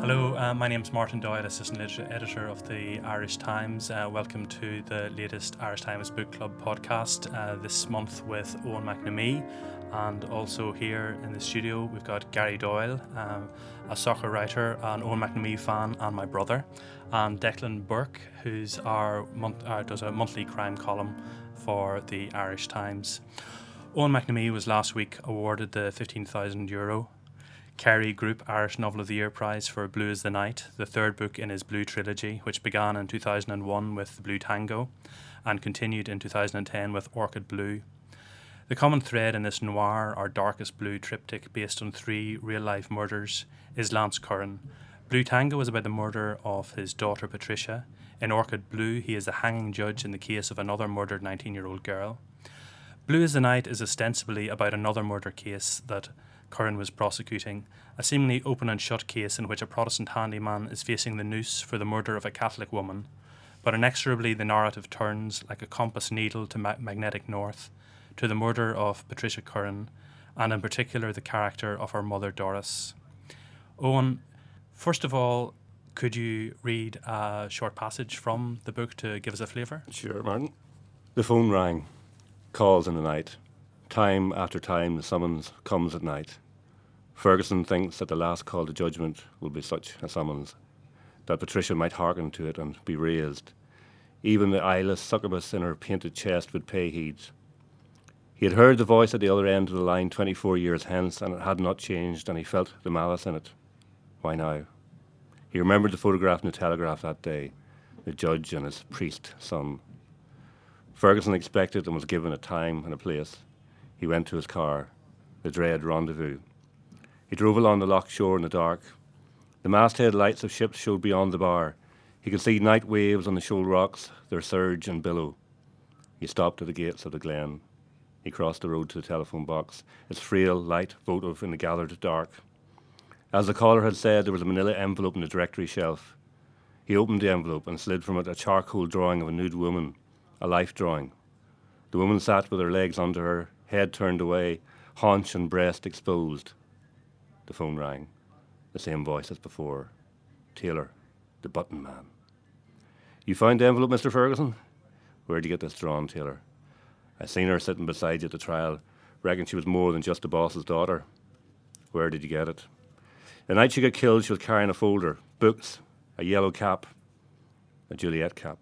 Hello, uh, my name is Martin Doyle, Assistant Editor of the Irish Times. Uh, welcome to the latest Irish Times Book Club podcast uh, this month with Eoin McNamee. And also here in the studio, we've got Gary Doyle, um, a soccer writer, an Eoin McNamee fan, and my brother, and Declan Burke, who's our month, uh, does a monthly crime column for the Irish Times. Eoin McNamee was last week awarded the 15,000 euro Kerry Group Irish Novel of the Year Prize for Blue is the Night, the third book in his Blue trilogy, which began in 2001 with The Blue Tango and continued in 2010 with Orchid Blue. The common thread in this noir or darkest blue triptych based on three real life murders is Lance Curran. Blue Tango is about the murder of his daughter Patricia. In Orchid Blue, he is the hanging judge in the case of another murdered 19 year old girl. Blue is the Night is ostensibly about another murder case that Curran was prosecuting, a seemingly open and shut case in which a Protestant handyman is facing the noose for the murder of a Catholic woman. But inexorably, the narrative turns like a compass needle to ma- magnetic north, to the murder of Patricia Curran, and in particular the character of her mother Doris. Eoin, first of all, could you read a short passage from the book to give us a flavour? Sure, Martin. The phone rang. Calls in the night. Time after time, the summons comes at night. Ferguson thinks that the last call to judgment will be such a summons that Patricia might hearken to it and be raised. Even the eyeless succubus in her painted chest would pay heed. He had heard the voice at the other end of the line 24 years hence, and it had not changed, and he felt the malice in it. Why now? He remembered the photograph in the Telegraph that day the judge and his priest son. Ferguson expected and was given a time and a place. He went to his car, the dread rendezvous. He drove along the loch shore in the dark. The masthead lights of ships showed beyond the bar. He could see night waves on the shoal rocks, their surge and billow. He stopped at the gates of the glen. He crossed the road to the telephone box, its frail light votive in the gathered dark. As the caller had said, there was a manila envelope in the directory shelf. He opened the envelope and slid from it a charcoal drawing of a nude woman, a life drawing. The woman sat with her legs under her, head turned away, haunch and breast exposed. The phone rang. The same voice as before. Taylor, the button man. You found the envelope, Mr. Ferguson? Where'd you get this drawn, Taylor? I seen her sitting beside you at the trial. Reckon she was more than just the boss's daughter. Where did you get it? The night she got killed, she was carrying a folder, books, a yellow cap, a Juliet cap.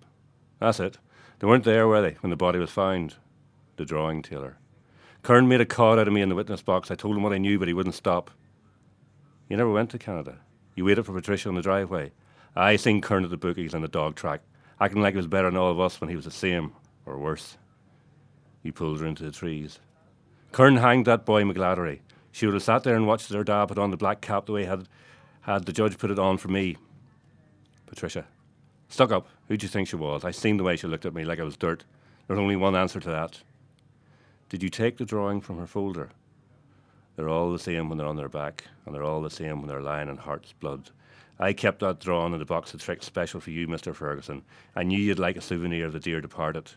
That's it. They weren't there, were they, when the body was found? The drawing, Taylor. Curran made a cod out of me in the witness box. I told him what I knew, but he wouldn't stop. You never went to Canada. You waited for Patricia on the driveway. I seen Curran at the bookies on the dog track, acting like he was better than all of us when he was the same, or worse. You pulled her into the trees. Curran hanged that boy McGladdery. She would have sat there and watched her dad put on the black cap the way had had the judge put it on for me. Patricia. Stuck up. Who'd you think she was? I seen the way she looked at me like I was dirt. There's only one answer to that. Did you take the drawing from her folder? They're all the same when they're on their back, and they're all the same when they're lying in heart's blood. I kept that drawing in the box of tricks special for you, Mr. Ferguson. I knew you'd like a souvenir of the dear departed.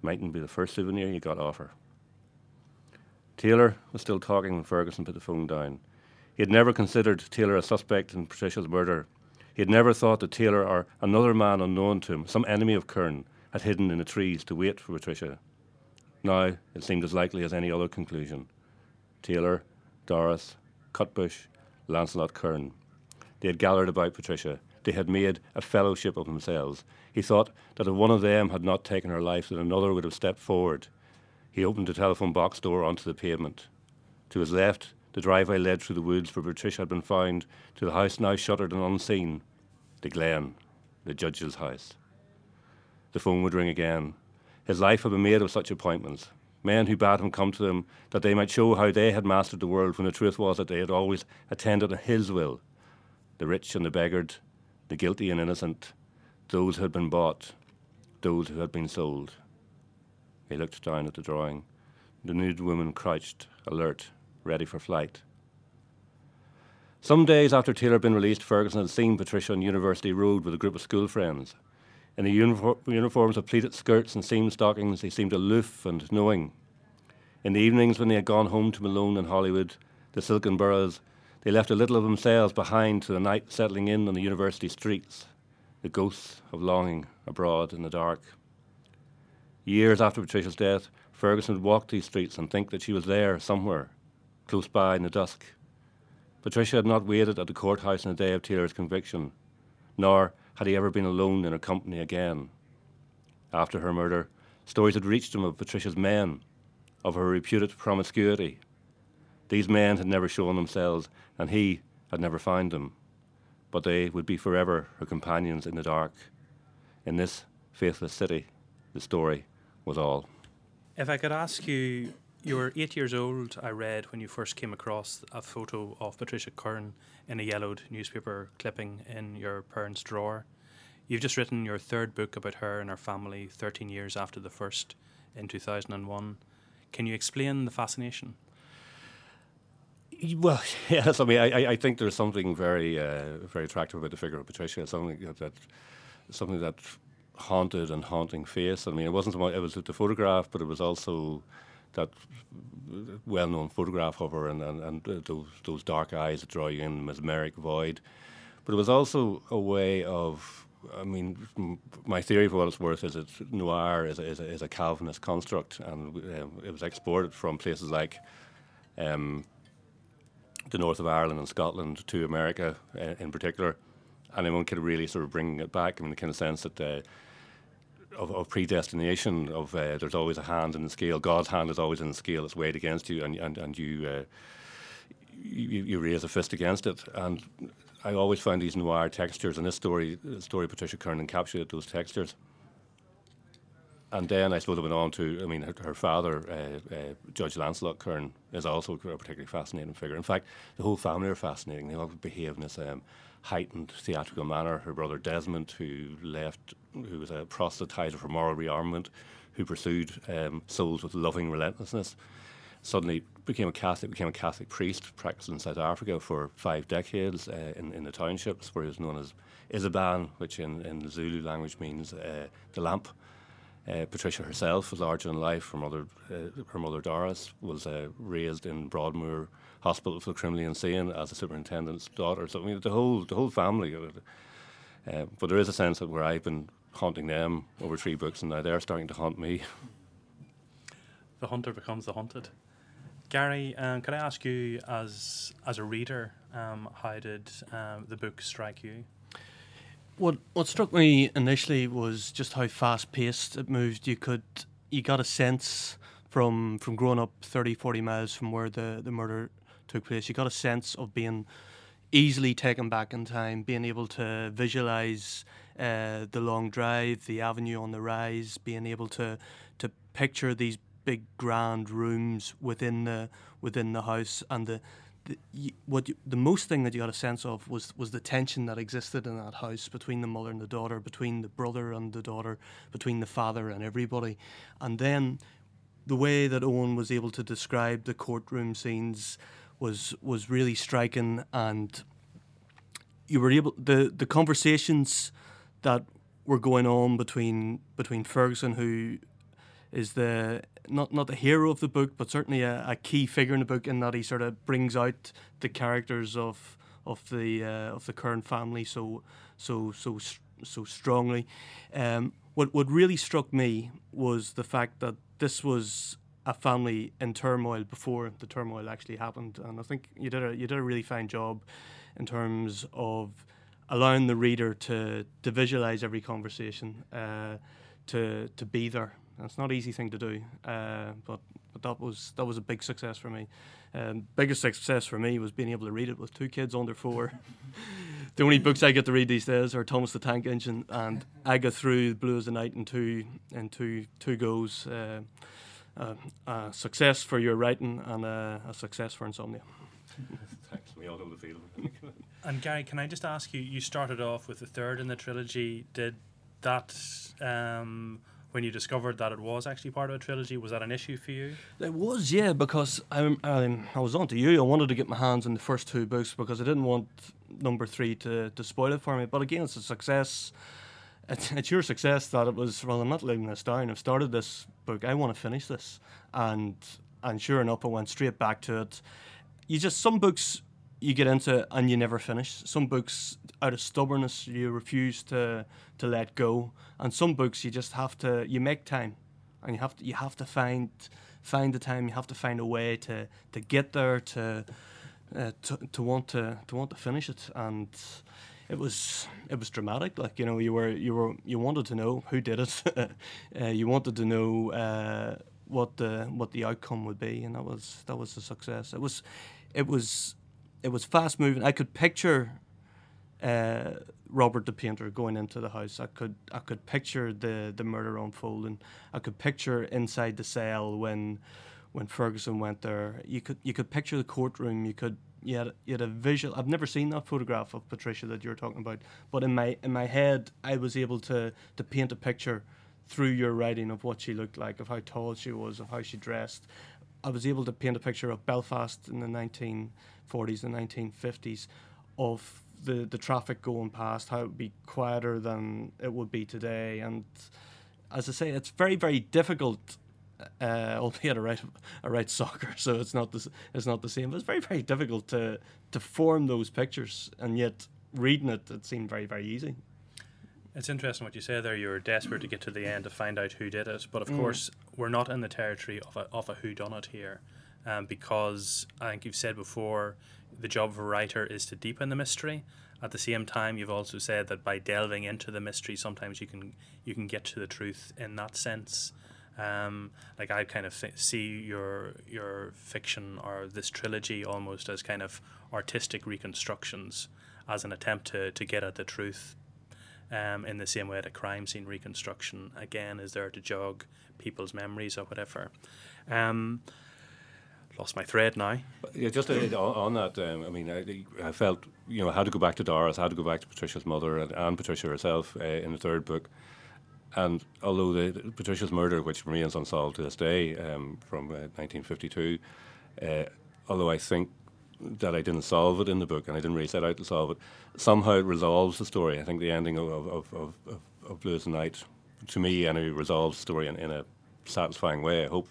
Mightn't be the first souvenir you got off her. Taylor was still talking when Ferguson put the phone down. He had never considered Taylor a suspect in Patricia's murder. He had never thought that Taylor or another man unknown to him, some enemy of Curran, had hidden in the trees to wait for Patricia. Now it seemed as likely as any other conclusion. Taylor, Doris, Cutbush, Lancelot Curran. They had gathered about Patricia. They had made a fellowship of themselves. He thought that if one of them had not taken her life, that another would have stepped forward. He opened the telephone box door onto the pavement. To his left, the driveway led through the woods where Patricia had been found to the house now shuttered and unseen. The Glen, the judge's house. The phone would ring again. His life had been made of such appointments. Men who bade him come to them that they might show how they had mastered the world when the truth was that they had always attended to his will. The rich and the beggared, the guilty and innocent, those who had been bought, those who had been sold. He looked down at the drawing. The nude woman crouched, alert, ready for flight. Some days after Taylor had been released, Ferguson had seen Patricia on University Road with a group of school friends. In the unifor- uniforms of pleated skirts and seam stockings, they seemed aloof and knowing. In the evenings when they had gone home to Malone and Holywood, the silken boroughs, They left a little of themselves behind to the night settling in on the university streets, the ghosts of longing abroad in the dark. Years after Patricia's death, Ferguson would walk these streets and think that she was there somewhere, close by in the dusk. Patricia had not waited at the courthouse on the day of Taylor's conviction, nor had he ever been alone in her company again. After her murder, stories had reached him of Patricia's men, of her reputed promiscuity. These men had never shown themselves, and he had never found them, but they would be forever her companions in the dark. In this faithless city, the story was all. If I could ask you, you were eight years old, I read, when you first came across a photo of Patricia Curran in a yellowed newspaper clipping in your parents' drawer. You've just written your third book about her and her family 13 years after the first in 2001. Can you explain the fascination? Well, yes. I mean, I, I think there's something very, uh, very attractive about the figure of Patricia. Something that, something that haunted and haunting face. I mean, it wasn't so much, it was the photograph, but it was also that well-known photograph of her and, and, and those those dark eyes that draw you in, the mesmeric void. But it was also a way of I mean, my theory for what it's worth is that noir is a, is a, is a Calvinist construct, and um, it was exported from places like um, the north of Ireland and Scotland to America uh, in particular. Anyone could really sort of bring it back in the kind of sense that uh, of, of, predestination, of uh, there's always a hand in the scale. God's hand is always in the scale. It's weighed against you, and and and you. Uh, you, you raise a fist against it, and I always find these noir textures, and this story, story Patricia Curran encapsulated those textures. And then I suppose I went on to, I mean, her, her father, uh, uh, Judge Lancelot Curran, is also a particularly fascinating figure. In fact, the whole family are fascinating. They all behave in this um, heightened theatrical manner. Her brother Desmond, who left, who was a proselytizer for moral rearmament, who pursued um, souls with loving relentlessness suddenly became a Catholic, became a Catholic priest, practiced in South Africa for five decades uh, in, in the townships, where he was known as Isaban, which in, in the Zulu language means uh, the lamp. Uh, Patricia herself was larger than life. Her mother, uh, her mother Doris, was uh, raised in Broadmoor Hospital for the Criminally Insane as a superintendent's daughter. So I mean, the whole the whole family. Uh, but there is a sense that where I've been haunting them over three books, and now they're starting to haunt me. The hunter becomes the hunted. Gary, um, can I ask you, as as a reader, um, how did um, the book strike you? What what struck me initially was just how fast paced it moved. You could you got a sense from from growing up 30, 40 miles from where the, the murder took place. You got a sense of being easily taken back in time, being able to visualize uh, the long drive, the avenue on the rise, being able to to picture these big grand rooms within the within the house. And the, the what you, the most thing that you got a sense of was was the tension that existed in that house between the mother and the daughter, between the brother and the daughter, between the father and everybody, and then the way that Eoin was able to describe the courtroom scenes was was really striking, and you were able the the conversations that were going on between between Ferguson who is the not not the hero of the book, but certainly a, a key figure in the book in that he sort of brings out the characters of of the uh, of the Curran family so so so so strongly. Um, what what really struck me was the fact that this was a family in turmoil before the turmoil actually happened, and I think you did a you did a really fine job in terms of allowing the reader to to visualize every conversation, uh, to to be there it's not an easy thing to do, uh, but but that was that was a big success for me. Um, biggest success for me was being able to read it with two kids under four. the only books I get to read these days are Thomas the Tank Engine, and I got through Blue is the Night in two in two two goes. Uh, uh, a success for your writing and a, a success for insomnia. Thanks. We all know the feeling. And Gary, can I just ask you? You started off with the third in the trilogy. Did that? Um, when you discovered that it was actually part of a trilogy, was that an issue for you? It was, yeah, because I, I, I was on to you. I wanted to get my hands on the first two books because I didn't want number three to, to spoil it for me. But again, it's a success. It's, it's your success that it was, well, I'm not letting this down. I've started this book. I want to finish this. And, and sure enough, I went straight back to it. You just, some books you get into it and you never finish. Some books, out of stubbornness, you refuse to to let go, and some books you just have to you make time, and you have to you have to find find the time. You have to find a way to to get there to uh, to, to want to to want to finish it and it was it was dramatic. Like you know, you were you were you wanted to know who did it. uh, you wanted to know uh, what the what the outcome would be, and that was that was a success. It was it was it was fast moving. I could picture uh, Robert the painter going into the house. I could I could picture the the murder unfolding. I could picture inside the cell when when Ferguson went there. You could you could picture the courtroom. You could you had, you had a visual. I've never seen that photograph of Patricia that you're talking about, but in my in my head, I was able to to paint a picture through your writing of what she looked like, of how tall she was, of how she dressed. I was able to paint a picture of Belfast in the 1940s and 1950s, of the the traffic going past, how it would be quieter than it would be today, and as I say, it's very very difficult uh, albeit I write I write soccer, so it's not the it's not the same. But it's very very difficult to to form those pictures, and yet reading it, it seemed very very easy. It's interesting what you say there. You're desperate to get to the end to find out who did it, but of mm. course we're not in the territory of a of a who done it here, um, because I think you've said before, the job of a writer is to deepen the mystery. At the same time, you've also said that by delving into the mystery, sometimes you can you can get to the truth in that sense. Um, like I kind of see your your fiction or this trilogy almost as kind of artistic reconstructions, as an attempt to, to get at the truth. Um, in the same way that crime scene reconstruction again is there to jog people's memories or whatever. Um, lost my thread now. Yeah, just uh, on that, um, I mean, I, I, felt you know I had to go back to Doris, I had to go back to Patricia's mother and, and Patricia herself uh, in the third book. And although the, Patricia's murder, which remains unsolved to this day um, from uh, 1952, uh, although I think that I didn't solve it in the book and I didn't really set out to solve it, somehow it resolves the story. I think the ending of, of, of, of, of Blues Night, to me, anyway, resolves the story in, in a satisfying way, I hope.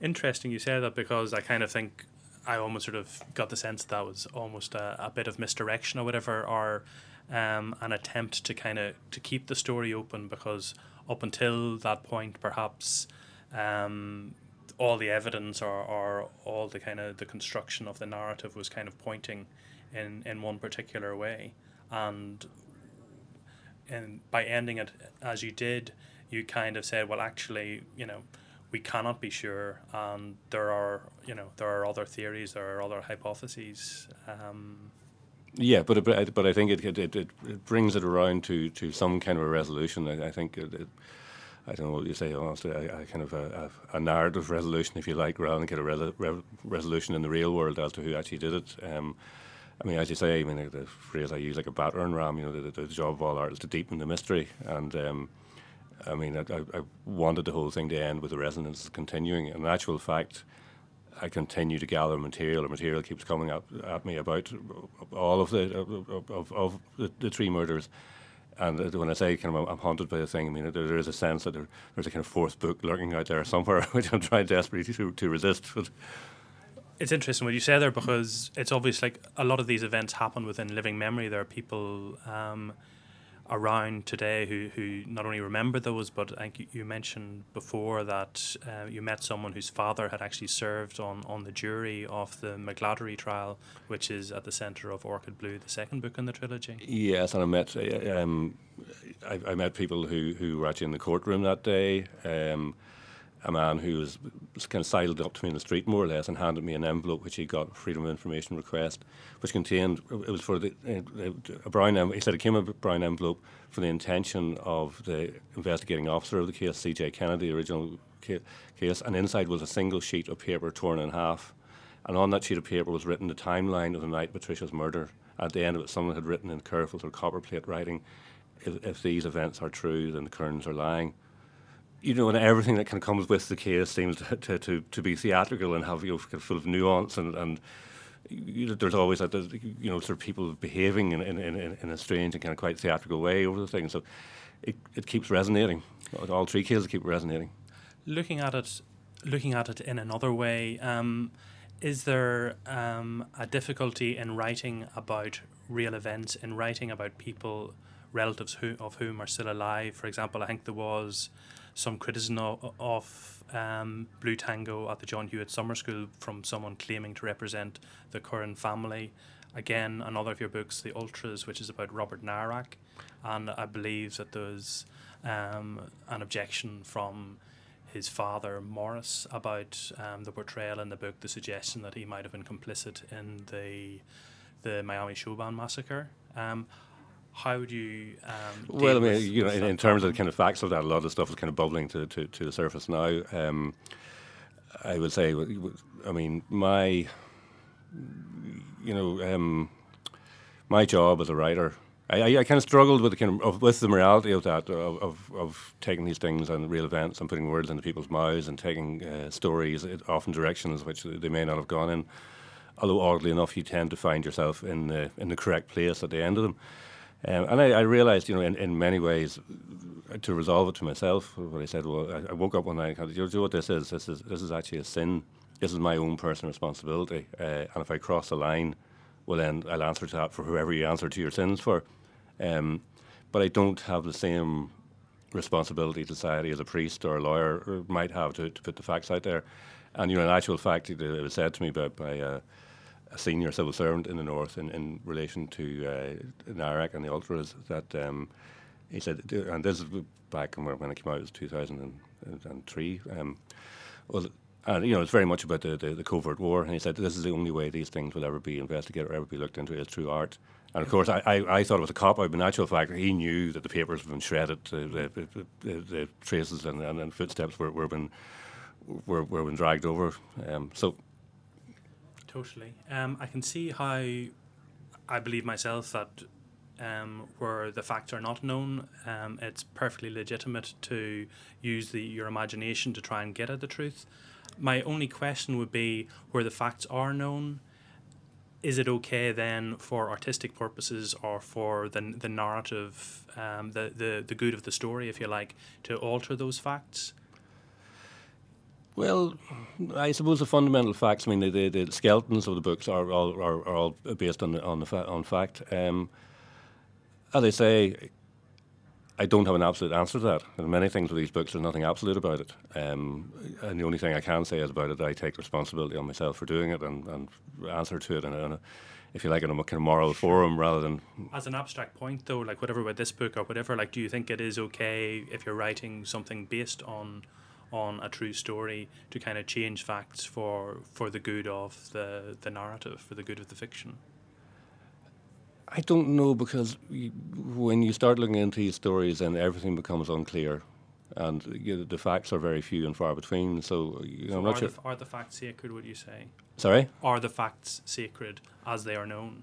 Interesting you say that because I kind of think I almost sort of got the sense that was almost a, a bit of misdirection or whatever, or um, an attempt to kind of to keep the story open because up until that point, perhaps um, all the evidence or, or all the kind of the construction of the narrative was kind of pointing in, in one particular way, and and by ending it as you did, you kind of said, well, actually, you know, we cannot be sure, and there are you know there are other theories, there are other hypotheses. Um, yeah, but but, but I think it, it, it, it brings it around to, to some kind of a resolution. I, I think it, it, I don't know what you say, honestly, a, a kind of a, a, a, narrative resolution, if you like, rather than get a re- re- resolution in the real world as to who actually did it. Um, I mean, as you say, I mean, the phrase I use, like a battering ram, you know, the, the, job of all art is to deepen the mystery. And um, I mean, I, I, wanted the whole thing to end with the resonance continuing. In actual fact, I continue to gather material, or material keeps coming up at me about all of the of, of, of the, the, three murders. And when I say kind of I'm haunted by the thing, I mean there, there is a sense that there, there's a kind of fourth book lurking out there somewhere, which I'm trying desperately to, to resist. But it's interesting what you say there because it's obvious like a lot of these events happen within living memory. There are people. Um, around today who, who not only remember those, but I think you mentioned before that uh, you met someone whose father had actually served on, on the jury of the McGladdery trial, which is at the centre of Orchid Blue, the second book in the trilogy. Yes, and I met uh, um, I, I, met people who, who were actually in the courtroom that day. Um, a man who was, kind of sidled up to me in the street more or less and handed me an envelope which he got freedom of information request, which contained it was for the uh, a brown envelope. he said it came a brown envelope for the intention of the investigating officer of the case, C.J. Kennedy, the original ca- case, and inside was a single sheet of paper torn in half, and on that sheet of paper was written the timeline of the night Patricia's murder. At the end of it, someone had written in careful or copperplate writing, if, if these events are true, then the Currans are lying you know, and everything that kind of comes with the case seems to, to, to, to be theatrical and have you know, kind of full of nuance and, and you know, there's always that you know sort of people behaving in, in, in, in a strange and kind of quite theatrical way over the thing. So it, it keeps resonating. All three cases keep resonating. Looking at it, looking at it in another way, um, is there um, a difficulty in writing about real events, in writing about people, relatives who, of whom are still alive? For example, I think there was some criticism of, of um, Blue Tango at the John Hewitt Summer School from someone claiming to represent the Curran family. Again, another of your books, The Ultras, which is about Robert Nairac, and I believe that there's um, an objection from his father Maurice about um, the portrayal in the book, the suggestion that he might have been complicit in the the Miami Showband massacre. Um, how would you? Um, well, I mean, you know, in, in terms of the kind of facts of that, a lot of stuff is kind of bubbling to, to, to the surface now. Um, I would say, I mean, my, you know, um, my job as a writer, I, I, I kind of struggled with the kind of, of with the morality of that, of, of, of taking these things and real events and putting words into people's mouths and taking uh, stories, often directions which they may not have gone in. Although oddly enough, you tend to find yourself in the in the correct place at the end of them. Um, and I, I realised, you know, in, in many ways, to resolve it to myself, what I said, well, I, I woke up one night and you know what this is? This is this is actually a sin. This is my own personal responsibility. Uh, and if I cross the line, well, then I'll answer to that for whoever you answer to your sins for. Um, but I don't have the same responsibility to society as a priest or a lawyer might have to, to put the facts out there. And, you know, in actual fact, it was said to me by, by uh, a senior civil servant in the north in, in relation to uh, and the Ultras that um, he said, and this is back when it came out, it was 2003. Um, well, and you know, it's very much about the, the, the covert war. And he said, this is the only way these things will ever be investigated or ever be looked into is through art. And of course, I, I, I thought it was a cop out, but in actual fact, he knew that the papers had been shredded, the, the, the, the traces and, and, and footsteps were, were, been, were, were been dragged over. Um, so Totally. Um, I can see how I believe myself that um, where the facts are not known, um, it's perfectly legitimate to use the, your imagination to try and get at the truth. My only question would be where the facts are known, is it okay then for artistic purposes or for the, the narrative, um, the, the, the good of the story, if you like, to alter those facts? Well, I suppose the fundamental facts. I mean, the, the, the skeletons of the books are all are, are all based on the, on the fa- on fact. Um, as I say, I don't have an absolute answer to that. And many things with these books, there's nothing absolute about it. Um, and the only thing I can say is about it, I take responsibility on myself for doing it and, and answer to it in a, in a, if you like, in a kind of moral forum rather than As an abstract point, though, like whatever with this book or whatever, like, do you think it is okay if you're writing something based on on a true story to kind of change facts for for the good of the the narrative, for the good of the fiction? I don't know because you, when you start looking into these stories, then everything becomes unclear, and you know, the facts are very few and far between. So, you know, So I'm not are, sure. the, are the facts sacred? Would you say? Sorry. Are the facts sacred as they are known?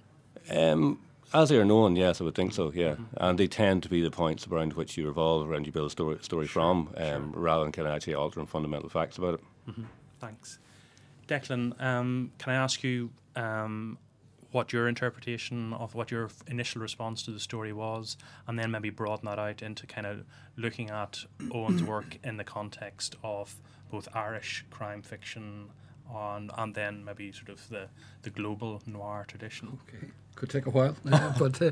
Um, as they are known, yes, I would think so. Yeah, and they tend to be the points around which you revolve around you build a story, story from, um, rather than kind of actually altering fundamental facts about it. Thanks, Declan. Um, can I ask you um, what your interpretation of what your initial response to the story was, and then maybe broaden that out into kind of looking at Eoin's work in the context of both Irish crime fiction on, and then maybe sort of the, the global noir tradition. Okay, could take a while, uh, but uh,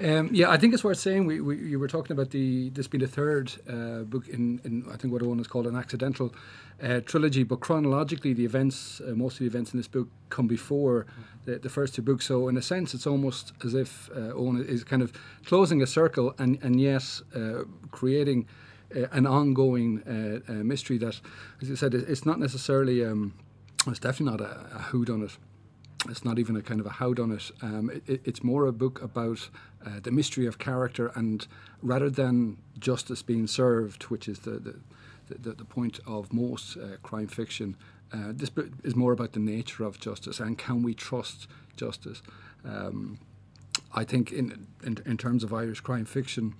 um, yeah, I think it's worth saying. We, we you were talking about the this being the third uh, book in, in I think what Eoin has called an accidental uh, trilogy, but chronologically the events, uh, most of the events in this book come before the, the first two books. So in a sense, it's almost as if uh, Eoin is kind of closing a circle and and yet uh, creating an ongoing mystery that, as you said, it's not necessarily. Um, it's definitely not a, a whodunit it's not even a kind of a how done it. Um, it, it. It's more a book about uh, the mystery of character, and rather than justice being served, which is the the, the, the point of most uh, crime fiction, uh, this book is more about the nature of justice and can we trust justice. Um, I think in, in in terms of Irish crime fiction,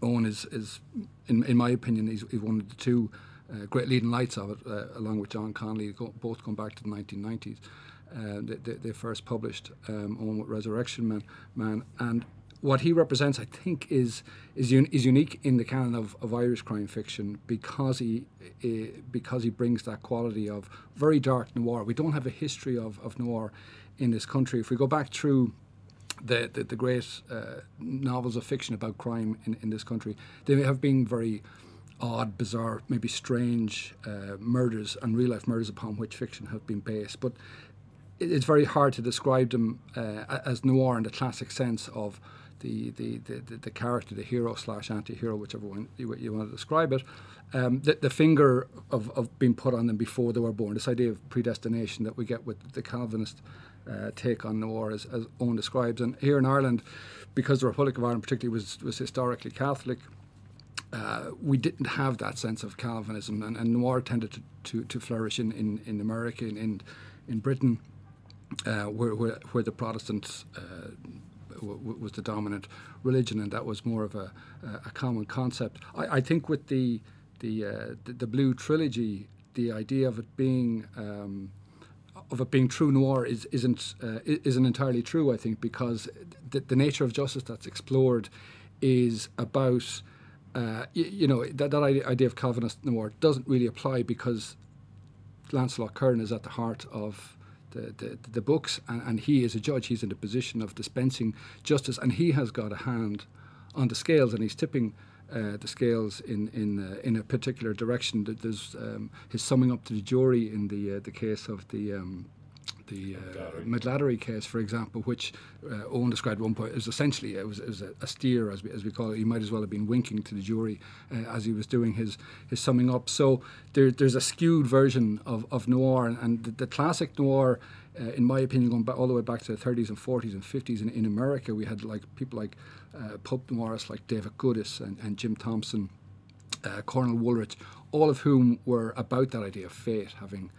Eoin is is in in my opinion he's, he's one of the two uh, great leading lights of it, uh, along with John Connolly, both going back to the 1990s. Uh, they, they, they first published um, with Resurrection Man, Man, and what he represents, I think, is is, un- is unique in the canon of, of Irish crime fiction because he uh, because he brings that quality of very dark noir. We don't have a history of, of noir in this country. If we go back through the, the, the great uh, novels of fiction about crime in, in this country, they have been very odd, bizarre, maybe strange uh, murders and real life murders upon which fiction have been based. But it's very hard to describe them uh, as noir in the classic sense of the, the, the, the, character, the hero slash anti-hero, whichever one you, you want to describe it, um, the, the finger of, of being put on them before they were born, this idea of predestination that we get with the Calvinist uh, take on noir, as, as Eoin describes. And here in Ireland, because the Republic of Ireland particularly was, was historically Catholic, uh, we didn't have that sense of Calvinism, and, and noir tended to, to, to, flourish in, in, in America, in, in, in Britain, uh, where, where, where, the Protestant uh, w- was the dominant religion, and that was more of a, a common concept. I, I, think with the the, uh, the, the Blue trilogy, the idea of it being um, of it being true noir is, isn't uh, isn't entirely true. I think because the, the nature of justice that's explored is about uh, you, you, know that, that idea of Calvinist noir doesn't really apply because Lancelot Curran is at the heart of the, the, the books, and, and, he is a judge. He's in the position of dispensing justice, and he has got a hand on the scales, and he's tipping uh, the scales in in uh, in a particular direction. There's um, his summing up to the jury in the uh, the case of the. Um, the uh, case, for example, which uh, Eoin described at one point, is essentially it was, it was a, a, steer, as we, as we call it. He might as well have been winking to the jury uh, as he was doing his, his summing up. So there, there's a skewed version of, of noir, and, and the, the, classic noir. Uh, in my opinion, going back all the way back to the 30s and 40s and 50s in, in America, we had like people like uh, pulp noirs like David Goodis and, and Jim Thompson, uh, Cornell Woolrich, all of whom were about that idea of fate having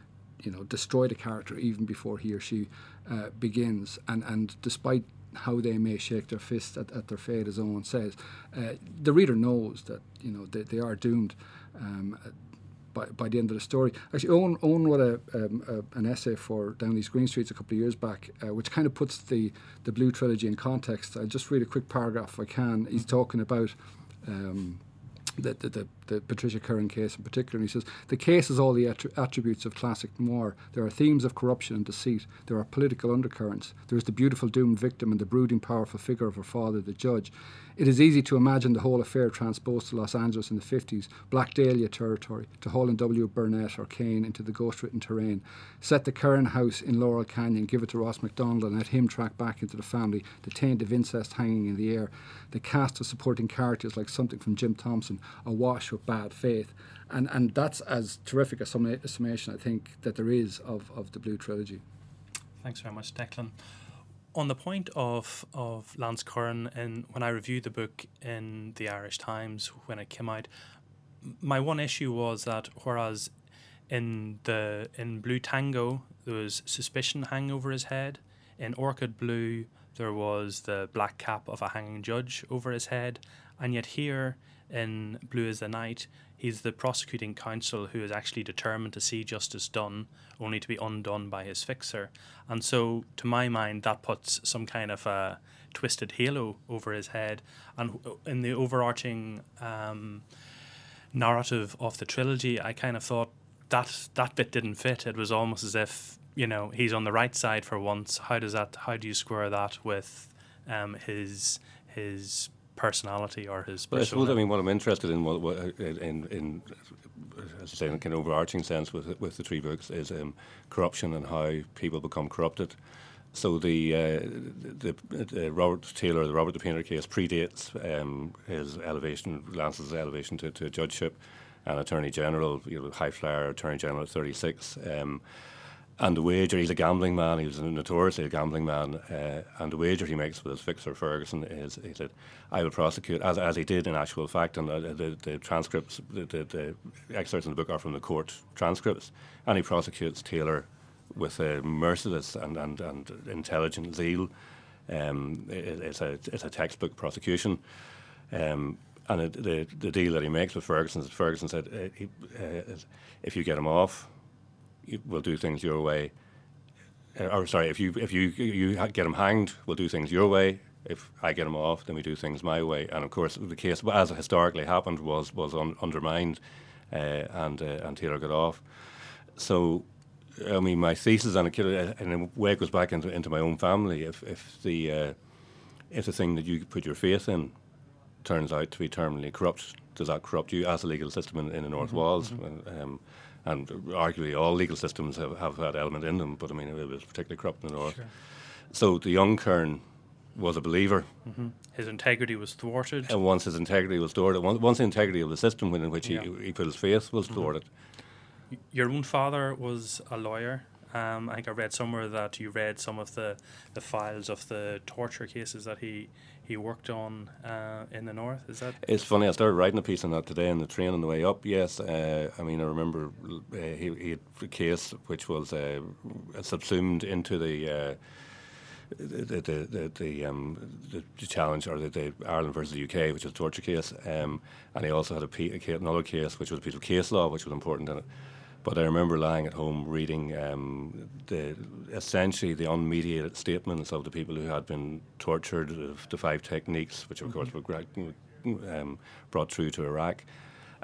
you know destroy the character even before he or she uh, begins and and despite how they may shake their fist at, at their fate as Eoin says uh, the reader knows that you know they, they are doomed um, by, by the end of the story. Actually, Eoin, Eoin wrote a, um, a, an essay for Down These Green Streets a couple of years back, uh, which kind of puts the, the Blue Trilogy in context. I'll just read a quick paragraph if I can. He's talking about um, the, the, the, the, Patricia Curran case in particular. And he says, The case has all the attributes of classic noir. There are themes of corruption and deceit. There are political undercurrents. There is the beautiful doomed victim and the brooding, powerful figure of her father, the judge. It is easy to imagine the whole affair transposed to Los Angeles in the 50s, Black Dahlia territory, to Holland W. Burnett or Cain into the ghost written terrain. Set the Curran house in Laurel Canyon, give it to Ross MacDonald, and let him track back into the family, the taint of incest hanging in the air. The cast of supporting characters like something from Jim Thompson, awash with bad faith. And, and that's as terrific a summation, I think, that there is of, of the Blue Trilogy. Thanks very much, Declan on the point of of Lance Curran, and when I reviewed the book in the Irish Times when it came out, my one issue was that whereas in the in Blue Tango there was suspicion hanging over his head, in Orchid Blue there was the black cap of a hanging judge over his head, and yet here in Blue is the Night he's the prosecuting counsel who is actually determined to see justice done, only to be undone by his fixer. And so, to my mind, that puts some kind of a twisted halo over his head. And in the overarching um, narrative of the trilogy, I kind of thought that that bit didn't fit. It was almost as if you know he's on the right side for once. How does that? How do you square that with um, his his personality or his. But I suppose I mean what I'm interested in, what, what, in, in as I say, in a kind of overarching sense with with the three books is um, corruption and how people become corrupted. So the, uh, the, the Robert Taylor, the Robert the Painter case predates um, his elevation, Lance's elevation to, to judgeship and Attorney General, you know, high flyer Attorney General at 36. Um, and the wager, he's a gambling man, he was notoriously a gambling man, uh, and the wager he makes with his fixer Ferguson is he said, I will prosecute, as, as he did in actual fact, and the, the, the transcripts, the, the, the, excerpts in the book are from the court transcripts, and he prosecutes Taylor with a merciless and, and, and intelligent zeal. Um, it, it's, a, it's a textbook prosecution. Um, and it, the, the deal that he makes with Ferguson, Ferguson said, uh, he, uh, if you get him off, we'll do things your way. Uh, or sorry, if you if you you get him hanged, we'll do things your way. if I get him off, then we do things my way. And of course, the case, as it historically happened, was was un- undermined, uh, and uh, and Taylor got off. So, I mean, my thesis on it, in a way, goes back into into my own family. If if the uh, if the thing that you put your faith in turns out to be terminally corrupt, does that corrupt you as a legal system in, in the North mm-hmm, Wales? Mm-hmm. Um, and arguably all legal systems have, have that element in them, but I mean, it was particularly corrupt in the North. Sure. So the young Curran was a believer. Mm-hmm. His integrity was thwarted. And once his integrity was thwarted, once the integrity of the system in which yeah. he, he put his faith was mm-hmm. thwarted. Your own father was a lawyer. Um, I think I read somewhere that you read some of the, the files of the torture cases that he he worked on uh, in the north. Is that? It's funny. I started writing a piece on that today on the train on the way up. Yes, uh, I mean I remember uh, he, he had a case which was uh, subsumed into the uh, the the the, the, um, the, the challenge or the, the, Ireland versus the UK, which was a torture case, um, and he also had a, p- another case which was a piece of case law, which was important in it. But I remember lying at home reading um, the essentially the unmediated statements of the people who had been tortured, of the five techniques, which of mm-hmm. course were um, brought through to Iraq,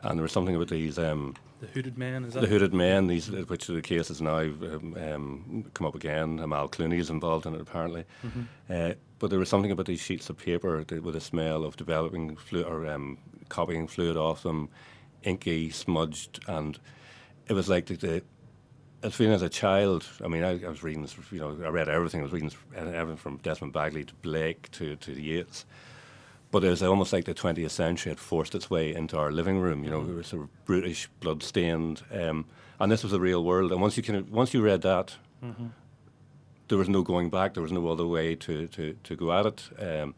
and there was something about these. Um, the hooded men, is that the hooded men? These, which the cases now um, um, come up again. Amal Clooney is involved in it apparently, mm-hmm. uh, but there was something about these sheets of paper with a smell of developing fluid or um, copying fluid off them, inky, smudged, and it was like the, the I was feeling as a child. I mean, I, I, was reading, you know, I read everything. I was reading everything from Desmond Bagley to Blake to to Yeats, but it was almost like the 20th century had forced its way into our living room. You know, mm-hmm. it was sort of brutish, blood stained, um, and this was the real world. And once you can, once you read that, mm-hmm. there was no going back. There was no other way to to, to go at it. Um,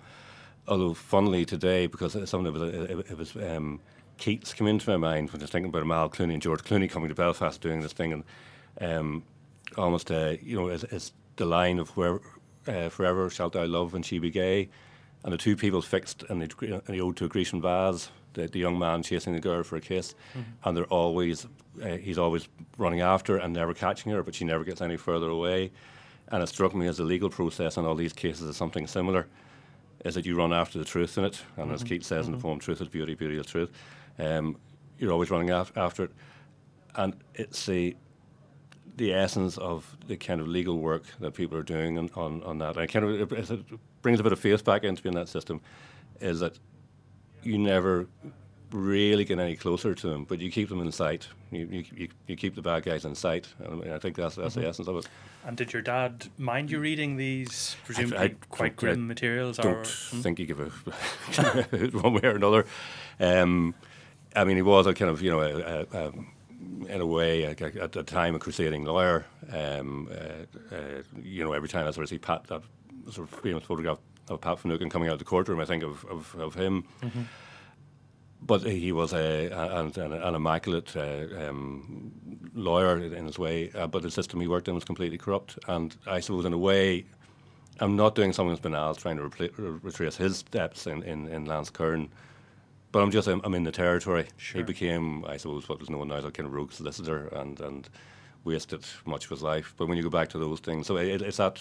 although, funnily today, because something of it, it, it was. Um, Keats came into my mind when I was thinking about Amal Clooney and George Clooney coming to Belfast doing this thing, and um, almost, uh, you know, it's, it's, the line of where uh, forever shalt thou love and she be gay, and the two people fixed in the, in the ode to a Grecian vase, the, the, young man chasing the girl for a kiss, mm-hmm. and they're always, uh, he's always running after and never catching her, but she never gets any further away. And it struck me as the legal process in all these cases is something similar, is that you run after the truth in it, and mm-hmm. as Keats says mm-hmm. in the poem, truth is beauty, beauty is truth. Um, you're always running af- after it, and it's the the essence of the kind of legal work that people are doing on, on, on that. And kind of it, it brings a bit of faith back into being that system. Is that you never really get any closer to them, but you keep them in sight. You, you, you keep the bad guys in sight. And I think that's that's mm-hmm. the essence of it. And did your dad mind you reading these presumably I, I quite grim I materials? Don't or, hmm? think he give a one way or another. Um, I mean, he was a kind of, you know, a, a, a, in a way, at the time, a crusading lawyer. Um, uh, uh, you know, every time I sort of see Pat, that sort of famous photograph of Pat Finucane coming out of the courtroom, I think of, of, of him. Mm-hmm. But he was a, an, an immaculate uh, um, lawyer in his way, uh, but the system he worked in was completely corrupt. And I suppose, in a way, I'm not doing something that's banal, as trying to retrace his steps in, in, in Lance Curran but I'm just I'm, I'm in the territory. Sure. He became, I suppose, what was known now as a kind of rogue solicitor, and and wasted much of his life. But when you go back to those things, so it, it's that.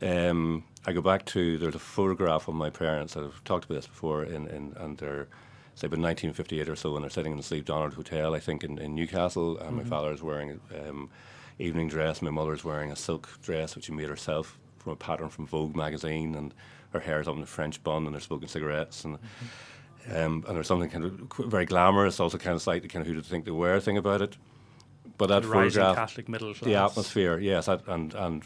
Um, I go back to there's a photograph of my parents. I've talked about this before, in, in and they're say about 1958 or so, and they're sitting in the Slieve Donard Hotel, I think, in, in Newcastle. And mm-hmm. my father is wearing um, evening dress. My mother's wearing a silk dress which she made herself from a pattern from Vogue magazine, and her hair is up in a French bun, and they're smoking cigarettes and. Mm-hmm um, and there's something kind of very glamorous, also kind of slightly kind of who to think they were thing about it. But that the photograph, Catholic middle class. the atmosphere, yes, that, and and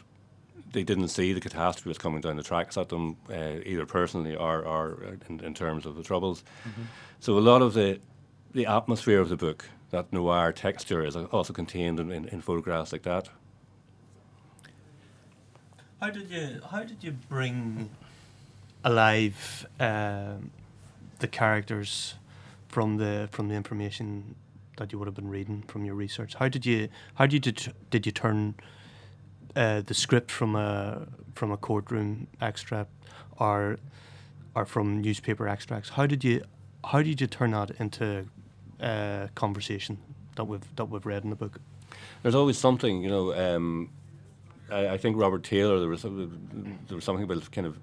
they didn't see the catastrophe was coming down the tracks at them, uh, either personally or, or in, in, terms of the troubles. Mm-hmm. So a lot of the the atmosphere of the book, that noir texture, is also contained in, in, in photographs like that. How did you How did you bring alive? Um, the characters from the from the information that you would have been reading from your research. How did you how did you did you turn uh, the script from a from a courtroom extract or or from newspaper extracts? How did you how did you turn that into a conversation that we've that we've read in the book? There's always something, you know. Um, I, I, think Robert Taylor. There was there was something about kind of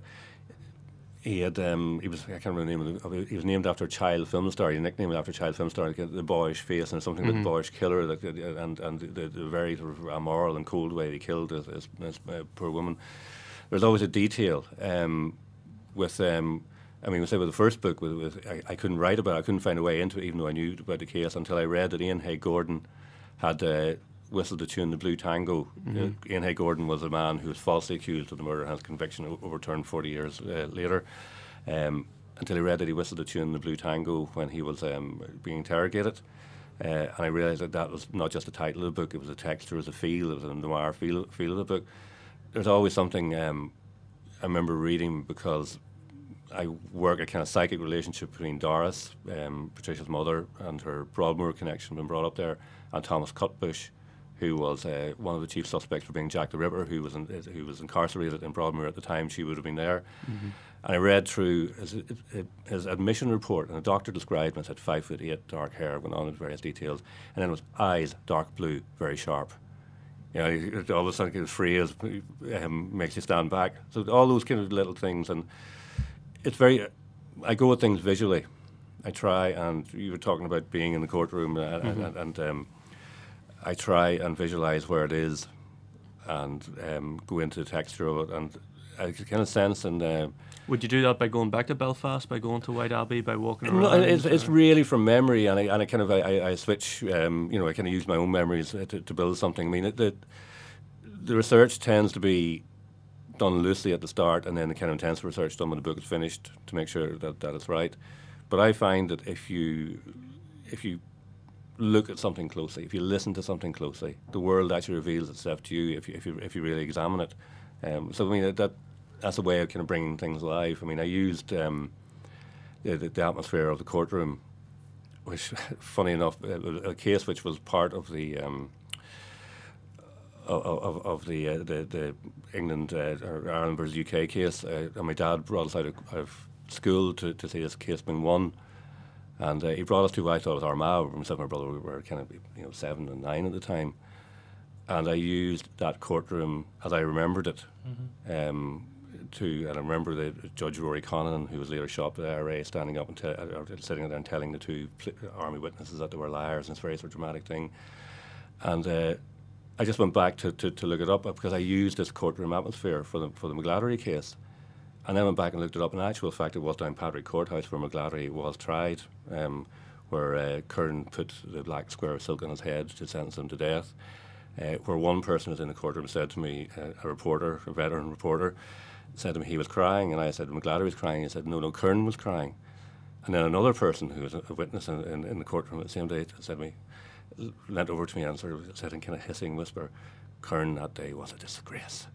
he had um, he was I can't remember the name of the, he was named after a child film star. He nicknamed after a child film star, like the boyish face and something mm-hmm. with the boyish killer, that, and and the, the, very sort of immoral and cold way he killed this, his, his uh, poor woman. There's always a detail um, with. Um, I mean, we say with the first book, with, with I, I, couldn't write about. it. I couldn't find a way into it, even though I knew about the case until I read that Iain Hay Gordon had uh, whistled the tune "The Blue Tango." Mm-hmm. Uh, Iain Hay Gordon was a man who was falsely accused of the murder and has conviction overturned 40 years uh, later. Um, until I read that he whistled the tune "The Blue Tango" when he was um, being interrogated. Uh, and I realised that that was not just the title of the book; it was a texture, it was a feel, it was a noir feel, feel of the book. There's always something um, I remember reading because I work a kind of psychic relationship between Doris, um, Patricia's mother, and her Broadmoor connection, been brought up there, and Thomas Cutbush, who was uh, one of the chief suspects for being Jack the Ripper, who was in, who was incarcerated in Broadmoor at the time. She would have been there. Mm-hmm. And I read through his, his, admission report, and the doctor described him as had five foot eight, dark hair, went on in various details, and then it was eyes dark blue, very sharp. You know, all of a sudden his phrase um, makes you stand back. So all those kind of little things, and it's very. I go at things visually. I try, and you were talking about being in the courtroom, uh, mm-hmm. and, and um, I try and visualize where it is, and um, go into the texture of it, and I kind of sense and. Uh, would you do that by going back to Belfast, by going to Whiteabbey, by walking around? No, it's, it's really from memory, and I, and I kind of I, I switch. Um, you know, I kind of use my own memories to, to build something. I mean, it, the the research tends to be done loosely at the start, and then the kind of intensive research done when the book is finished to make sure that, that it's right. But I find that if you if you look at something closely, if you listen to something closely, the world actually reveals itself to you if you if you, if you really examine it. Um, so I mean that that's a way of kind of bringing things alive. I mean, I used um, the, the, atmosphere of the courtroom, which, funny enough, a case which was part of the um, of, of the, uh, the the England uh, or Ireland versus UK case. Uh, and my dad brought us out of, out of school to, to see this case being won. And uh, he brought us to what I thought was Armagh. Myself and my brother we were kind of you know seven and nine at the time, and I used that courtroom as I remembered it. Mm-hmm. Um, to, and I remember the Judge Rory Conaghan, who was later shot by the IRA, standing up and te- uh, sitting there and telling the two pl- army witnesses that they were liars, and it's a very sort of dramatic thing. And uh, I just went back to, to, to, look it up because I used this courtroom atmosphere for the for the McGladdery case, and then went back and looked it up. In actual fact, it was Downpatrick Courthouse where McGladdery was tried, um, where uh, Curran put the black square of silk on his head to sentence him to death. Uh, where one person was in the courtroom said to me, uh, a reporter, a veteran reporter, said to me he was crying, and I said I'm glad he was crying. He said no, no, Curran was crying. And then another person who was a, witness in, in, in, the courtroom at the same day said to me, leant over to me and sort of said in kind of hissing whisper, "Curran that day was a disgrace."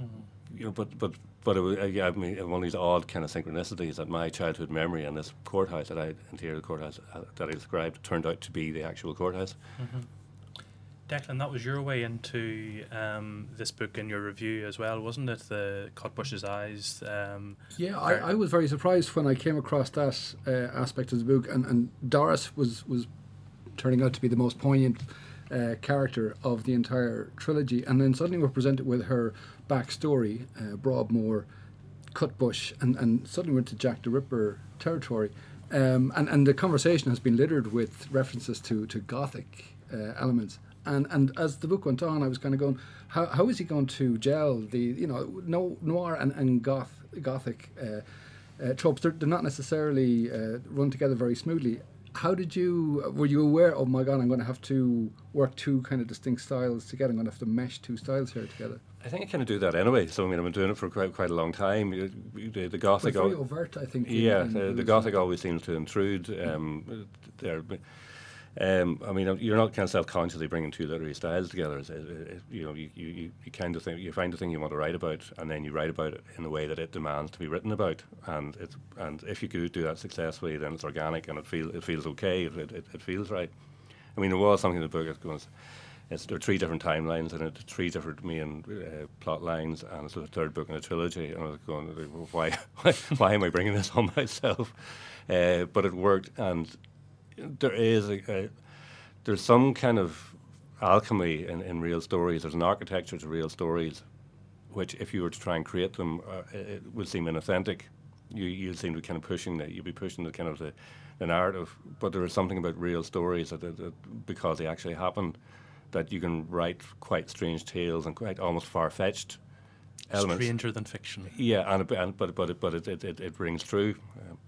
Mm-hmm. You know, but but but it was, uh, yeah, I mean, one of these odd kind of synchronicities that my childhood memory and this courthouse that I interior the courthouse uh, that I described turned out to be the actual courthouse. Mm-hmm. Declan, that was your way into um, this book in your review as well, wasn't it? The Cutbush's Eyes. Um, yeah, I, I, was very surprised when I came across that uh, aspect of the book, and, and Doris was, was turning out to be the most poignant uh, character of the entire trilogy. And then suddenly we're presented with her backstory, uh, Broadmoor, Cutbush, and, and suddenly we're into Jack the Ripper territory. Um, and, and the conversation has been littered with references to, to Gothic uh, elements and and as the book went on, I was kind of going, how, how is he going to gel the you know no noir and, and goth gothic uh, uh, tropes? They're, they're, not necessarily uh, run together very smoothly. How did you were you aware? Oh my God, I'm going to have to work two kind of distinct styles together. I'm going to have to mesh two styles here together. I think I kind of do that anyway. So I mean, I've been doing it for quite quite a long time. The, the gothic, very overt, I think. Yeah, the, the gothic always seems to intrude. Um, there, um, I mean, you're not kind of self-consciously bringing two literary styles together. It, it, you know, you, you, you kind of think you find the thing you want to write about, and then you write about it in the way that it demands to be written about. And it's and if you could do that successfully, then it's organic and it feels it feels okay. It, it, it feels right. I mean, there was something in the book that goes. It's, there are three different timelines and it, three different main uh, plot lines, and it's the third book in a trilogy. And I was going, why, why, why am I bringing this on myself? Uh, but it worked, and there is a, a, there's some kind of alchemy in, in real stories. There's an architecture to real stories, which if you were to try and create them, uh, it, would seem inauthentic. you you seem to be kind of pushing that you'd be pushing the kind of the, the narrative, but there is something about real stories that, that, that because they actually happened, that you can write quite strange tales and quite almost far fetched elements. Stranger than fiction. Yeah, and, and but but it, but it, it, it, it rings true. Um,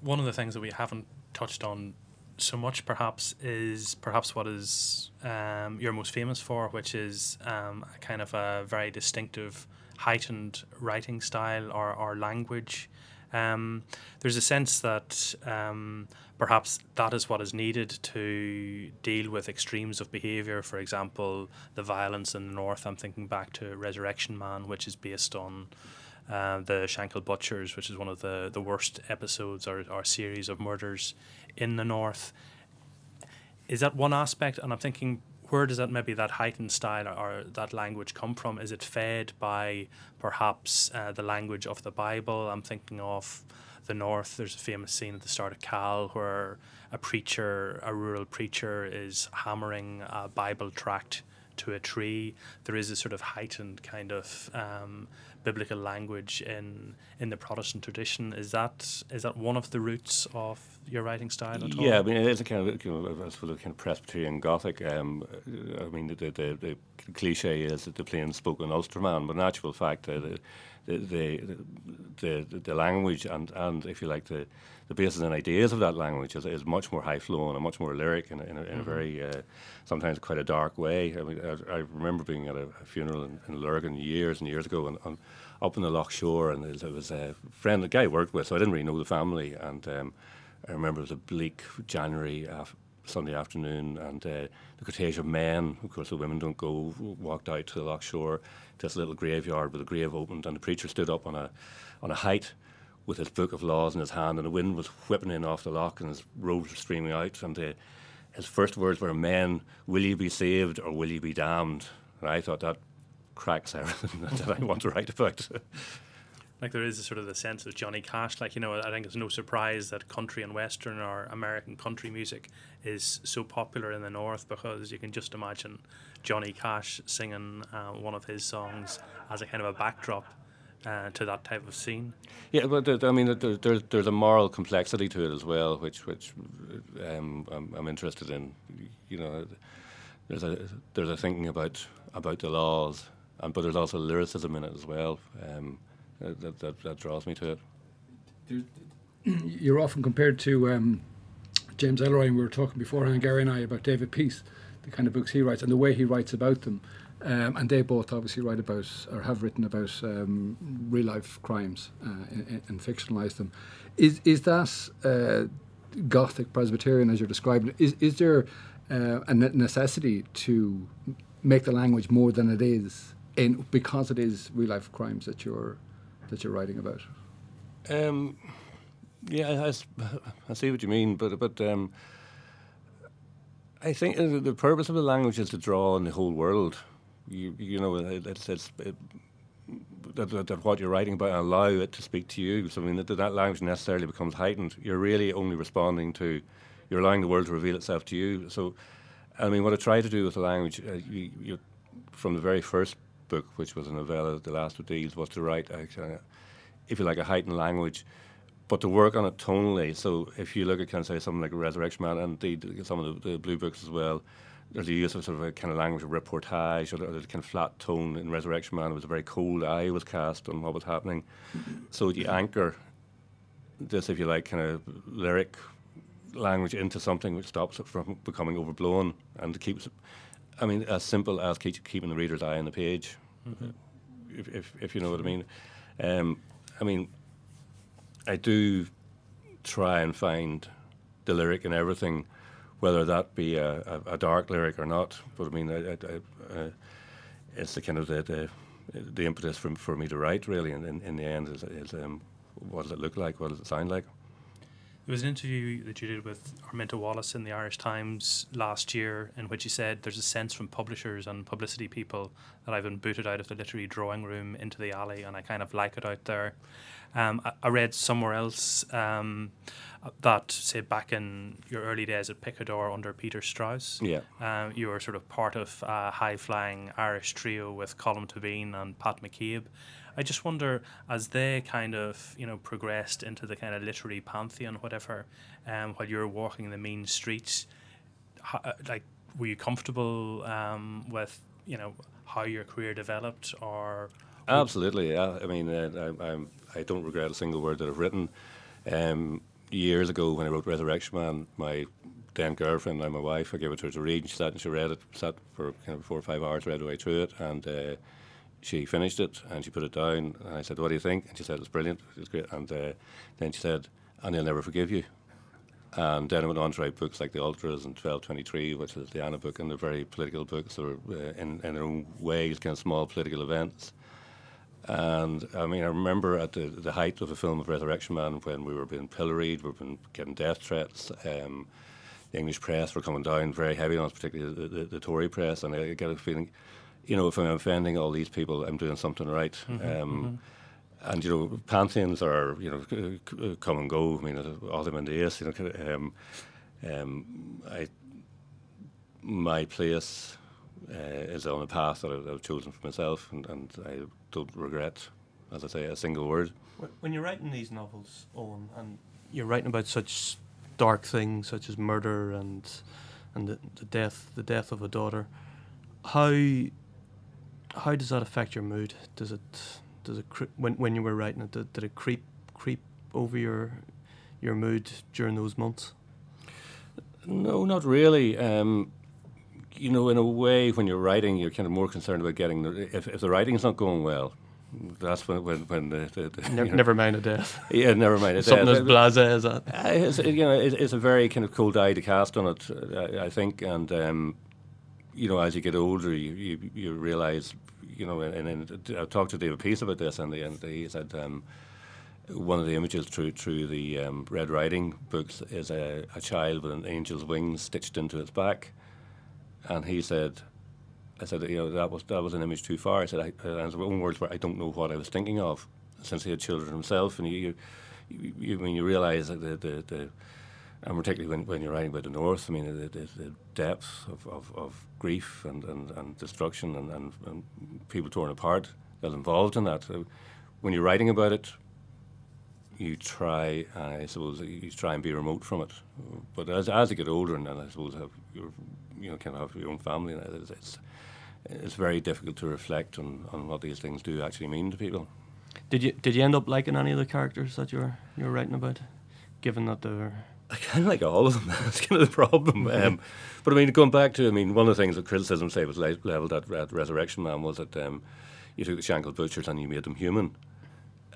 One of the things that we haven't touched on so much, perhaps, is perhaps what is um, you're most famous for, which is um, a kind of a very distinctive, heightened writing style or, or language. Um, there's a sense that um, perhaps that is what is needed to deal with extremes of behaviour. For example, the violence in the north. I'm thinking back to Resurrection Man, which is based on uh, the Shankill Butchers, which is one of the, the worst episodes or, or series of murders in the north. Is that one aspect? And I'm thinking, where does that maybe that heightened style or that language come from? Is it fed by perhaps uh, the language of the Bible? I'm thinking of the north. There's a famous scene at the start of Cal where a preacher, a rural preacher, is hammering a Bible tract to a tree. There is a sort of heightened kind of um, biblical language in in the Protestant tradition. Is that is that one of the roots of your writing style at all? Yeah, I mean, it is a kind of, you know, I suppose, kind of Presbyterian Gothic. Um, I mean, the, the, the cliche is that the plain spoken Ulsterman, but in actual fact, uh, the, the, the, the, the language and, and, if you like, the, the basis and ideas of that language is, is much more high flowing and much more lyric in a, in a, in mm-hmm. very, uh, sometimes quite a dark way. I mean, I, I remember being at a, a funeral in, in Lurgan years and years ago, and, and up in the Lough Shore, and there was a friend, a guy I worked with, so I didn't really know the family, and um, I remember it was a bleak January af- Sunday afternoon, and uh, the cortege of men, of course, the women don't go, walked out to the Lough Shore, this little graveyard with the grave opened, and the preacher stood up on a on a height with his book of laws in his hand, and the wind was whipping in off the lough, and his robes were streaming out, and uh, his first words were, "Men, will you be saved or will you be damned?" And I thought that cracks everything that I want to write about. like there is a sort of the sense of Johnny Cash. Like you know, I think it's no surprise that country and western or American country music is so popular in the north because you can just imagine Johnny Cash singing uh, one of his songs as a kind of a backdrop. Uh, to that type of scene, yeah, but I mean, there's there's a moral complexity to it as well, which which um, I'm, I'm interested in. You know, there's a there's a thinking about about the laws, and but there's also lyricism in it as well. Um, that, that, that draws me to it. You're often compared to um, James Ellroy, and we were talking beforehand, Gary and I, about David Peace, the kind of books he writes and the way he writes about them. Um, and they both obviously write about or have written about um, real life crimes uh, and, and fictionalize them. Is is that uh, Gothic Presbyterian as you're describing? Is is there uh, a necessity to make the language more than it is, in because it is real life crimes that you're that you're writing about? Um, yeah, I, I, see what you mean, but but um, I think the purpose of the language is to draw on the whole world. You you know, it's, it's it, that, that, that, what you're writing about and allow it to speak to you. So I mean, that, that language necessarily becomes heightened. You're really only responding to, you're allowing the world to reveal itself to you. So, I mean, what I try to do with the language, uh, you, you, from the very first book, which was a novella, The Last of Deeds, was to write, uh, if you like, a heightened language, but to work on it tonally. So if you look at, kind of say, something like Resurrection Man, and indeed some of the, the blue books as well, there's a use of sort of a kind of language of reportage or the, kind of flat tone in Resurrection Man. It was a very cold eye was cast on what was happening. So you anchor this, if you like, kind of lyric language into something which stops it from becoming overblown and keeps I mean, as simple as keep, keeping the reader's eye on the page, mm-hmm. if, if, if, you know what I mean. Um, I mean, I do try and find the lyric in everything, whether that be a, a, a dark lyric or not. But I mean, I, I, uh, it's the kind of the, the, the impetus for, for me to write, really, and in, in the end, is, is um, what does it look like? What does it sound like? There was an interview that you did with Arminta Wallace in the Irish Times last year, in which you said there's a sense from publishers and publicity people that I've been booted out of the literary drawing room into the alley, and I kind of like it out there. Um, I, I, read somewhere else um, that say back in your early days at Picador under Peter Strauss, Yeah. um, you were sort of part of a high flying Irish trio with Colm Tóibín and Pat McCabe. I just wonder, as they kind of you know progressed into the kind of literary pantheon, whatever, um, while you were walking the mean streets, ho- uh, like were you comfortable um, with you know how your career developed, or Absolutely. Yeah. I mean, uh, I, I'm, I don't regret a single word that I've written. Um, years ago, when I wrote Resurrection Man, my then girlfriend, now my wife, I gave it to her to read. And she sat and she read it, sat for kind of four or five hours, read her way through it, and uh, she finished it and she put it down. And I said, "What do you think?" And she said, "It's brilliant. It's great." And uh, then she said, "And they'll never forgive you." And then I went on to write books like The Ultras and 1223, which is the Anna book, and they're very political books. Were, uh, in, in their own ways, kind of small political events. And I mean, I remember at the, the height of the film of Resurrection Man when we were being pilloried, we were being getting death threats. Um, the English press were coming down very heavy on us, particularly the, the, the Tory press. And I get a feeling, you know, if I'm offending all these people, I'm doing something right. um, And, you know, pantheons are, you know, c- c- come and go. I mean, uh, Ozymandias, you know, kind of, um, um, I, my place uh, is on a path that I've, I've chosen for myself, and, and I don't regret, as I say, a single word. When you're writing these novels, Eoin, and you're writing about such dark things such as murder and and the, the death the death of a daughter, how how does that affect your mood? Does it does it cre- when when you were writing it did, did it creep creep over your your mood during those months? No, not really. Um, you know, in a way, when you're writing, you're kind of more concerned about getting the, if, if the writing's not going well. That's when when, when the, the, the Ne- you know- never mind a death. yeah, never mind. It's, Something uh, as blasé as that. Uh, it's, you know, it's, it's a very kind of cold eye to cast on it, uh, I, I think, and um, you know, as you get older, you you, you realise, you know, and, and I talked to David Peace about this, and, the, and he said um, one of the images through through the um, Red Riding books is a, a child with an angel's wings stitched into its back, and he said. I said, you know, that was that was an image too far. I said, I, in his own words, were I don't know what I was thinking of, since he had children himself, and you, you, you when you realise that the, the, the and particularly when, you're writing about the North, I mean, the, the, the depth of, of, of grief and, and, and destruction and, and, and people torn apart that's involved in that. When you're writing about it, you try, I suppose, you try and be remote from it. But as, as you get older and, I suppose have your, you know, kind of have your own family, it's, it's, it's very difficult to reflect on, on what these things do actually mean to people. Did you did you end up liking any of the characters that you were you were writing about, given that they were I kind of like all of them. That's kind of the problem. Um, but I mean, going back to, I mean, one of the things that criticism say was le- levelled at, at Resurrection Man was that um, you took the Shankill Butchers and you made them human.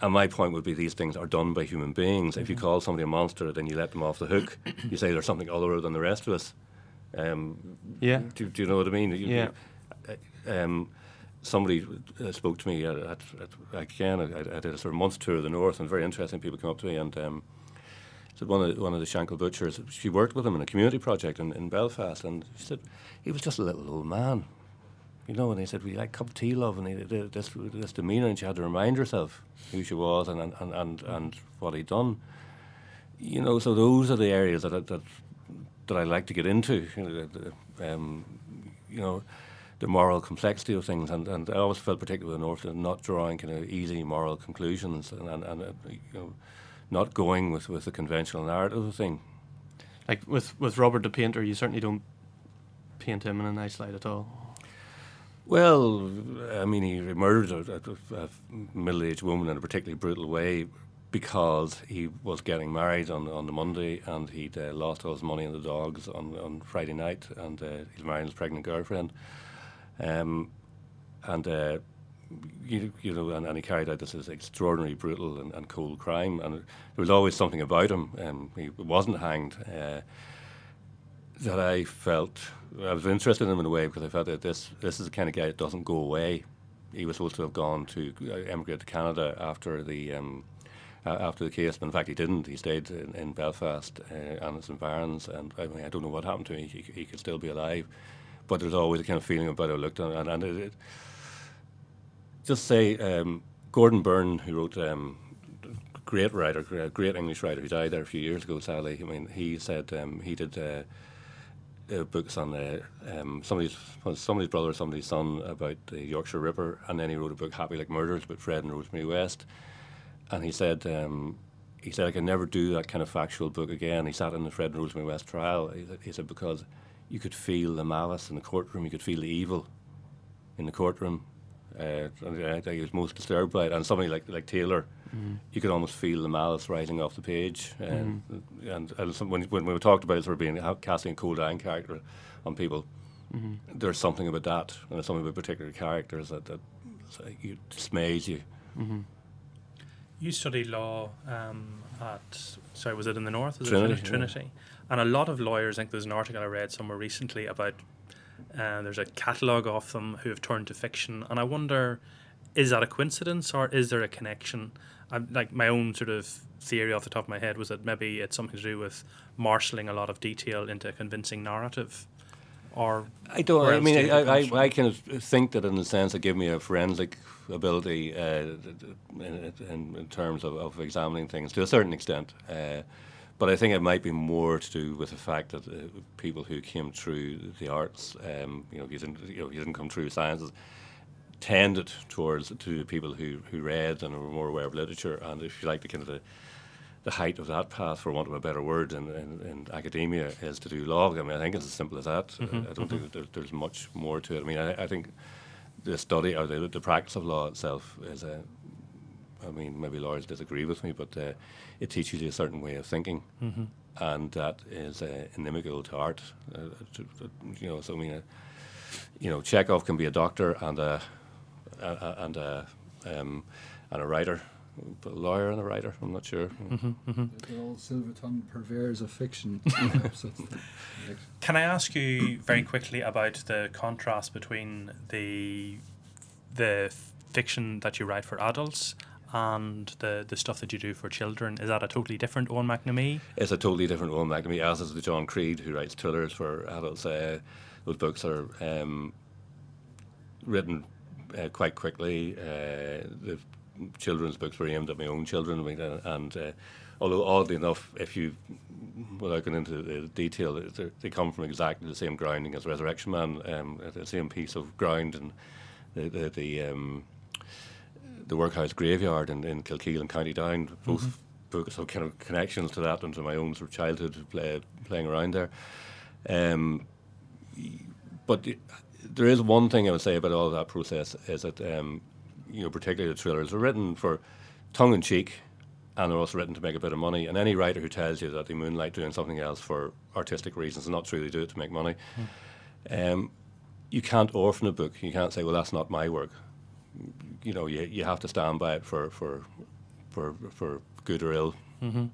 And my point would be these things are done by human beings. If you call somebody a monster, then you let them off the hook. you say there's something other than the rest of us. Um, yeah do, do you know what I mean? You- Yeah. um, somebody uh, spoke to me at, at, at again. I, I did a sort of month tour of the north, and very interesting people come up to me and um, said one of the, one of the Shankill butchers. She worked with him in a community project in, in Belfast, and she said he was just a little old man, you know. And he said we like cup of tea, love, and he this this demeanour, and she had to remind herself who she was and and and, and, and what he'd done. You know, so those are the areas that that that I like to get into. You know, the, the, um, you know, the moral complexity of things, and, and I always felt particularly the North, not drawing kind of easy moral conclusions, and and, and uh, you know, not going with, with the conventional narrative thing. like with with Robert the painter, you certainly don't paint him in a nice light at all. Well, I mean, he murdered a, a, a middle-aged woman in a particularly brutal way because he was getting married on on the Monday and he'd uh, lost all his money and the dogs on, on Friday night, and uh, he's marrying his pregnant girlfriend. Um, and uh, you, you know, and, and he carried out this, this extraordinary, brutal and, and cold crime, and there was always something about him. Um, he wasn't hanged. Uh, that I felt I was interested in him in a way because I felt that this this is the kind of guy that doesn't go away. He was supposed to have gone to uh, emigrate to Canada after the um, uh, after the case, but in fact he didn't. He stayed in, in Belfast uh, and his environs, and I mean I don't know what happened to him. He, he could still be alive, but there's always a kind of feeling about it. I looked and, and it, it, just say um, Gordon Burn, who wrote um, great writer, a great English writer who died there a few years ago, sadly. I mean, he said um, he did uh, uh, books on uh, um, somebody's somebody's brother, somebody's son about the Yorkshire Ripper, and then he wrote a book, Happy Like Murderers, about Fred and Rosemary West. And he said um, he said I can never do that kind of factual book again. He sat in the Fred and Rosemary West trial. He, he said because you could feel the malice in the courtroom, you could feel the evil in the courtroom. Uh, I think he was most disturbed by it. And somebody like like Taylor, mm. you could almost feel the malice rising off the page. And mm. and, and some, when when we talked about it, sort of being casting a cold iron character on people, mm-hmm. there's something about that, and there's something about particular characters that that you, dismays you. Mm-hmm. You studied law um, at sorry, was it in the north? Was Trinity. Trinity. Yeah. And a lot of lawyers, I think there's an article I read somewhere recently about uh, there's a catalogue of them who have turned to fiction, and I wonder, is that a coincidence or is there a connection? I'm, like my own sort of theory off the top of my head was that maybe it's something to do with marshalling a lot of detail into a convincing narrative. Or I don't. I mean, I, I, I, kind of think that in a sense it gave me a forensic ability uh, in, in, in, terms of, of, examining things to a certain extent. Uh, but I think it might be more to do with the fact that uh, people who came through the arts, um, you know, you didn't, you know, you didn't come through sciences, tended towards to people who, who read and were more aware of literature. And if you like, the kind of the, the height of that path, for want of a better word, in, in, in academia is to do law. I mean, I think it's as simple as that. Mm-hmm, I don't mm-hmm. think that there's much more to it. I mean, I, I think the study or the, the practice of law itself is a I mean, maybe lawyers disagree with me, but uh, it teaches you a certain way of thinking, mm-hmm. and that is uh, inimical to art. Uh, to, to, you know, so I mean, uh, you know, Chekhov can be a doctor and a, a, a and a um, and a writer. But a lawyer and a writer, I'm not sure. Mm-hmm, mm-hmm. They're all silver tongued purveyors of fiction. Can I ask you very quickly about the contrast between the the fiction that you write for adults and the, the stuff that you do for children, is that a totally different Eoin McNamee? It's a totally different Eoin McNamee, as is the John Creed, who writes thrillers for adults. Uh, those books are um, written uh, quite quickly. Uh, the children's books were aimed at my own children, and uh, although oddly enough, if you, without going into the detail, they come from exactly the same grounding as Resurrection Man, um, the same piece of ground, and the the, the um, the workhouse graveyard in, in Kilkeel and County Down. Both mm-hmm. books have kind of connections to that and to my own sort of childhood play, playing around there. Um, but there is one thing I would say about all of that process is that um, you know particularly the thrillers are written for tongue in cheek and they're also written to make a bit of money. And any writer who tells you that they moonlight doing something else for artistic reasons and not true. They do it to make money. Mm. Um, you can't orphan a book. You can't say, "Well, that's not my work." You know you, you have to stand by it for for for for good or ill. Mm-hmm.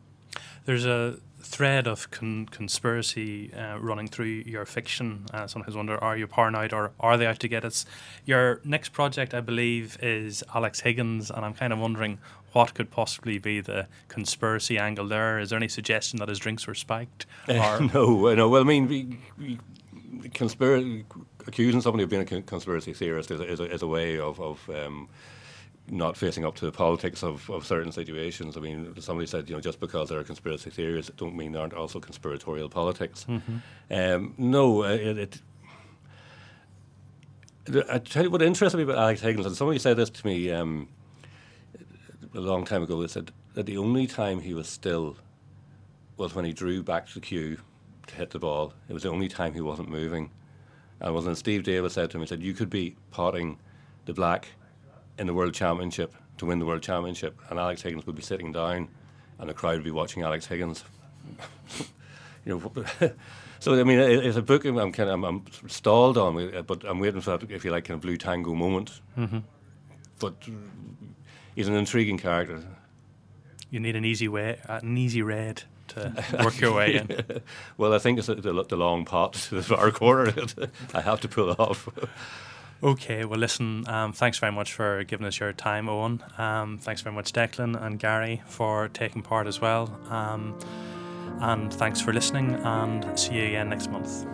There's a thread of con- conspiracy uh, running through your fiction. Uh, sometimes wonder, are you paranoid or are they out to get us? Your next project, I believe, is Alex Higgins, and I'm kind of wondering what could possibly be the conspiracy angle there. Is there any suggestion that his drinks were spiked? Uh, no, no. Well, I mean, we, we, conspiracy accusing somebody of being a conspiracy theorist is a, is a, is a way of, of um, not facing up to the politics of, of certain situations. I mean, somebody said, you know, just because there are conspiracy theories, don't mean there aren't also conspiratorial politics. Mm-hmm. Um, no, uh, it, it I tell you what interested me about Alex Higgins, and somebody said this to me um, a long time ago. They said that the only time he was still was when he drew back to the cue to hit the ball. It was the only time he wasn't moving. And when Steve Davis said to him, he said, You could be potting the black in the World Championship to win the World Championship, and Alex Higgins would be sitting down, and the crowd would be watching Alex Higgins. you know, so I mean, it's a book I'm kind of I'm, I'm stalled on, but I'm waiting for that, if you like, kind of blue tango moment. Mm-hmm. But he's an intriguing character. You need an easy way, an easy read to work your way in? well, I think it's the, the long pot to the far corner. I have to pull off. Okay, well, listen, um, thanks very much for giving us your time, Eoin. Um, thanks very much, Declan and Gary, for taking part as well. Um, and thanks for listening, and see you again next month.